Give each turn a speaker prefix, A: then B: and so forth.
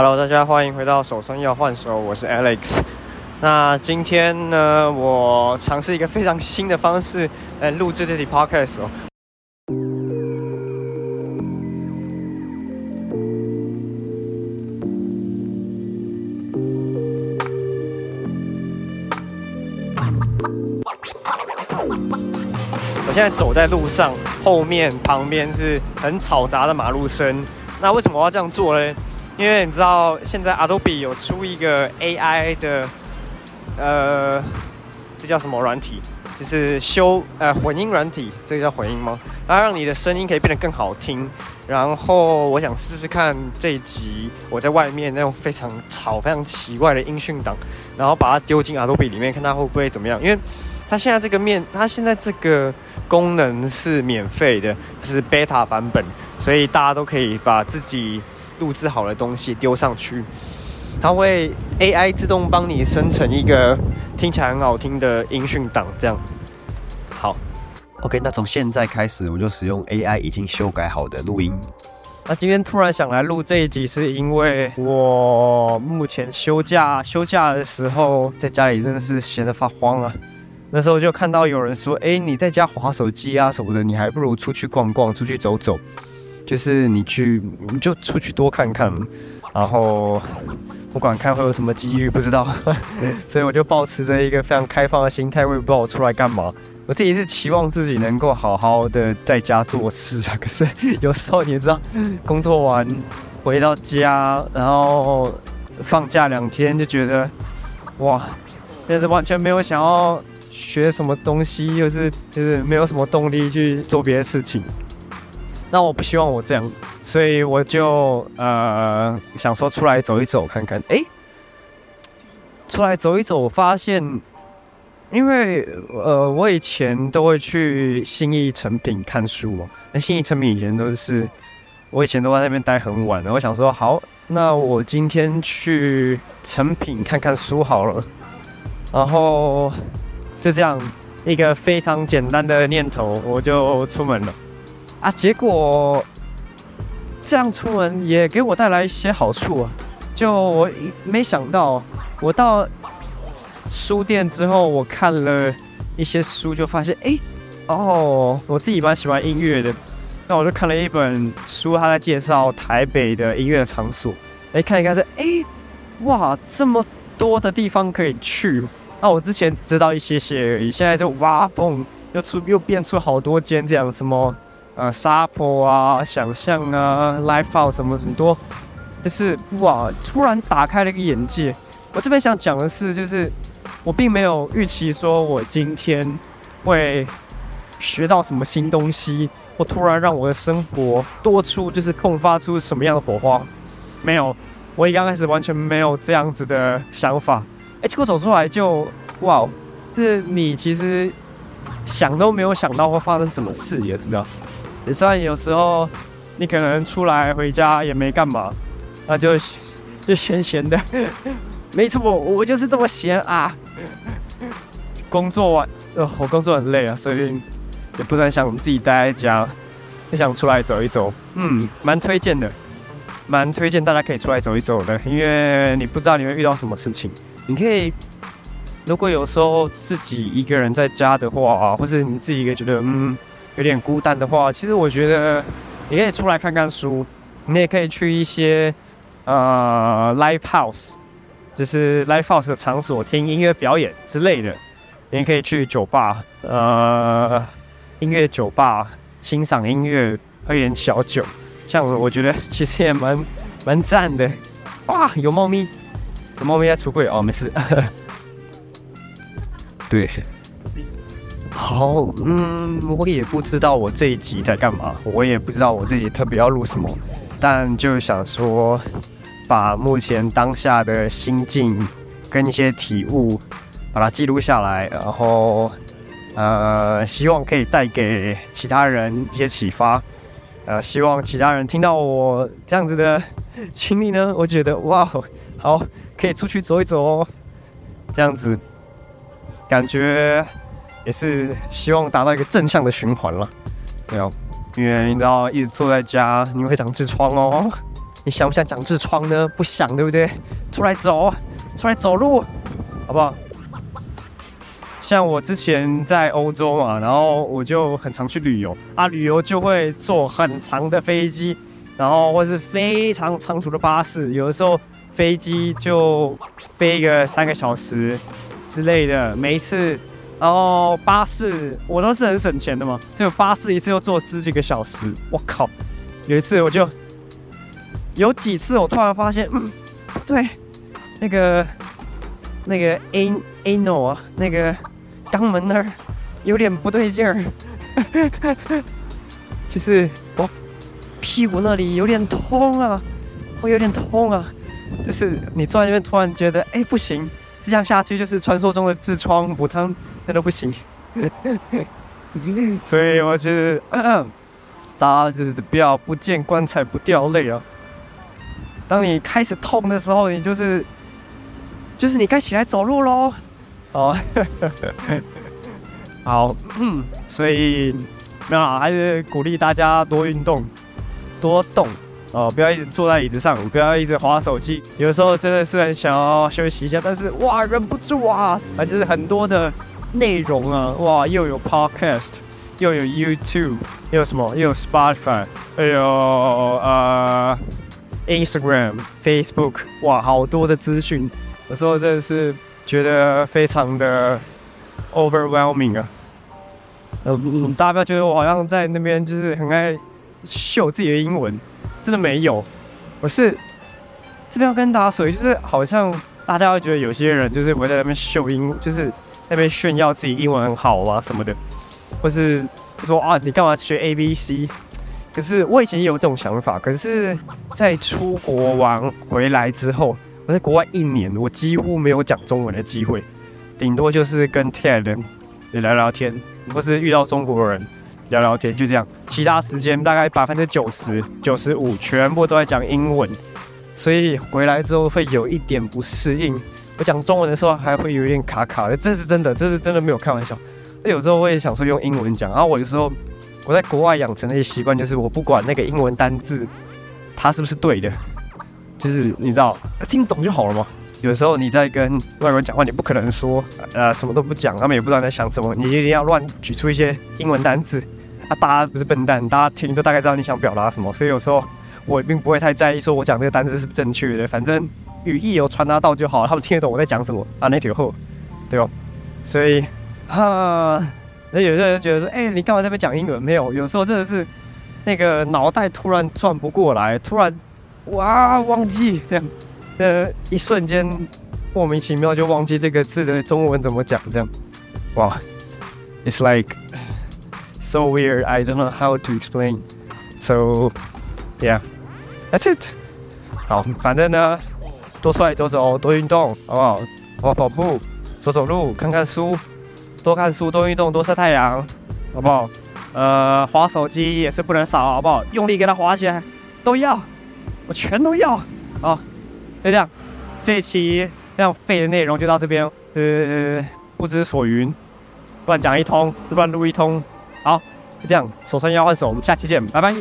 A: Hello，大家欢迎回到手酸要换手，我是 Alex。那今天呢，我尝试一个非常新的方式来录制这期 Podcast 哦。我现在走在路上，后面旁边是很嘈杂的马路声。那为什么我要这样做呢？因为你知道现在 Adobe 有出一个 AI 的，呃，这叫什么软体？就是修呃混音软体，这个叫混音吗？它让你的声音可以变得更好听。然后我想试试看这一集我在外面那种非常吵、非常奇怪的音讯档，然后把它丢进 Adobe 里面，看它会不会怎么样？因为它现在这个面，它现在这个功能是免费的，是 beta 版本，所以大家都可以把自己录制好的东西丢上去，它会 AI 自动帮你生成一个听起来很好听的音讯档，这样。好
B: ，OK，那从现在开始我就使用 AI 已经修改好的录音。
A: 那今天突然想来录这一集，是因为我目前休假，休假的时候在家里真的是闲得发慌啊。那时候就看到有人说：“哎，你在家划手机啊什么的，你还不如出去逛逛，出去走走。就是你去，你就出去多看看。然后不管看会有什么机遇，不知道。所以我就保持着一个非常开放的心态，我也不知道我出来干嘛。我自己是期望自己能够好好的在家做事啊。可是有时候你知道，工作完回到家，然后放假两天，就觉得哇，但是完全没有想要。”学什么东西，又是就是没有什么动力去做别的事情。那我不希望我这样，所以我就呃想说出来走一走看看。哎，出来走一走，我发现，因为呃我以前都会去新义成品看书嘛。那新义成品以前都是我以前都在那边待很晚的。我想说，好，那我今天去成品看看书好了。然后。就这样一个非常简单的念头，我就出门了啊！结果这样出门也给我带来一些好处啊！就我没想到，我到书店之后，我看了一些书，就发现哎哦，我自己蛮喜欢音乐的，那我就看了一本书，他在介绍台北的音乐场所，哎看一看这哎哇，这么多的地方可以去。那我之前只知道一些些而已，现在就哇嘣，又出又变出好多间这样，什么呃沙坡啊、想象啊、，life out 什么很多，就是哇，突然打开了一个眼界。我这边想讲的是，就是我并没有预期说我今天会学到什么新东西，或突然让我的生活多出就是迸发出什么样的火花，没有，我一刚开始完全没有这样子的想法。哎，结果走出来就哇，是你其实想都没有想到会发生什么事，也是这样。也算有时候你可能出来回家也没干嘛，那就就闲闲的。没错，我就是这么闲啊。工作完，呃，我工作很累啊，所以也不太想自己待在家，也想出来走一走。嗯，蛮推荐的，蛮推荐大家可以出来走一走的，因为你不知道你会遇到什么事情。你可以，如果有时候自己一个人在家的话，或是你自己一个觉得嗯有点孤单的话，其实我觉得你可以出来看看书，你也可以去一些呃 live house，就是 live house 的场所听音乐表演之类的，你也可以去酒吧，呃音乐酒吧欣赏音乐，喝点小酒，像我我觉得其实也蛮蛮赞的，哇有猫咪。有猫咪在出柜哦，没事。对，好，嗯，我也不知道我这一集在干嘛，我也不知道我自己特别要录什么，但就想说，把目前当下的心境跟一些体悟，把它记录下来，然后，呃，希望可以带给其他人一些启发，呃，希望其他人听到我这样子的经历呢，我觉得哇。好，可以出去走一走哦，这样子感觉也是希望达到一个正向的循环了。对啊，因为你知道一直坐在家，你会长痔疮哦。你想不想长痔疮呢？不想，对不对？出来走，出来走路，好不好？像我之前在欧洲嘛，然后我就很常去旅游啊，旅游就会坐很长的飞机，然后或是非常长途的巴士，有的时候飞机就飞个三个小时之类的，每一次，然后巴士我都是很省钱的嘛，就巴士一次要坐十几个小时，我靠！有一次我就有几次我突然发现，嗯，对，那个那个 A Ano 啊，那个。肛门那儿有点不对劲儿，就是我屁股那里有点痛啊，会有点痛啊，就是你坐在那边突然觉得，哎，不行，这样下去就是传说中的痔疮补汤，那都不行。所以我觉得 大家就是不要不见棺材不掉泪啊。当你开始痛的时候，你就是就是你该起来走路喽。哦，好，嗯，所以没有，还是鼓励大家多运动，多动哦，不要一直坐在椅子上，不要一直划手机。有时候真的是很想要休息一下，但是哇，忍不住啊！反正就是很多的内容啊，哇，又有 podcast，又有 YouTube，又有什么，又有 Spotify，还有呃 Instagram、Facebook，哇，好多的资讯，有时候真的是。觉得非常的 overwhelming 啊，呃，大家不要觉得我好像在那边就是很爱秀自己的英文，真的没有，我是这边要跟大家说，就是好像大家会觉得有些人就是会在那边秀英，就是那边炫耀自己英文很好啊什么的，或是说啊你干嘛学 A B C？可是我以前也有这种想法，可是在出国玩回来之后。我在国外一年，我几乎没有讲中文的机会，顶多就是跟 Ted 人聊聊天，或是遇到中国人聊聊天，就这样。其他时间大概百分之九十九十五全部都在讲英文，所以回来之后会有一点不适应。我讲中文的时候还会有一点卡卡的，这是真的，这是真的没有开玩笑。那有时候我也想说用英文讲，然后我有时候我在国外养成的一些习惯就是，我不管那个英文单字它是不是对的。就是你知道听懂就好了嘛。有时候你在跟外国人讲话，你不可能说呃什么都不讲，他们也不知道在想什么，你一定要乱举出一些英文单字啊。大家不是笨蛋，大家听都大概知道你想表达什么。所以有时候我并不会太在意说我讲这个单词是不是正确的，反正语义有传达到就好，他们听得懂我在讲什么啊。那条后，对吧？所以哈，那有些人觉得说，哎，你干嘛在那边讲英文？没有，有时候真的是那个脑袋突然转不过来，突然。哇，忘记这样，呃，一瞬间莫名其妙就忘记这个字的中文怎么讲，这样，哇，It's like so weird. I don't know how to explain. So, yeah, that's it. 好，反正呢，多出来走走，多运动，好不好？跑跑步，走走路，看看书，多看书，多运动，多晒太阳，好不好？呃，滑手机也是不能少，好不好？用力给它滑起来，都要。我全都要，好，就这样，这一期非常废的内容就到这边，呃，不知所云，乱讲一通，乱录一通，好，就这样，手上要换手，我们下期见，拜拜。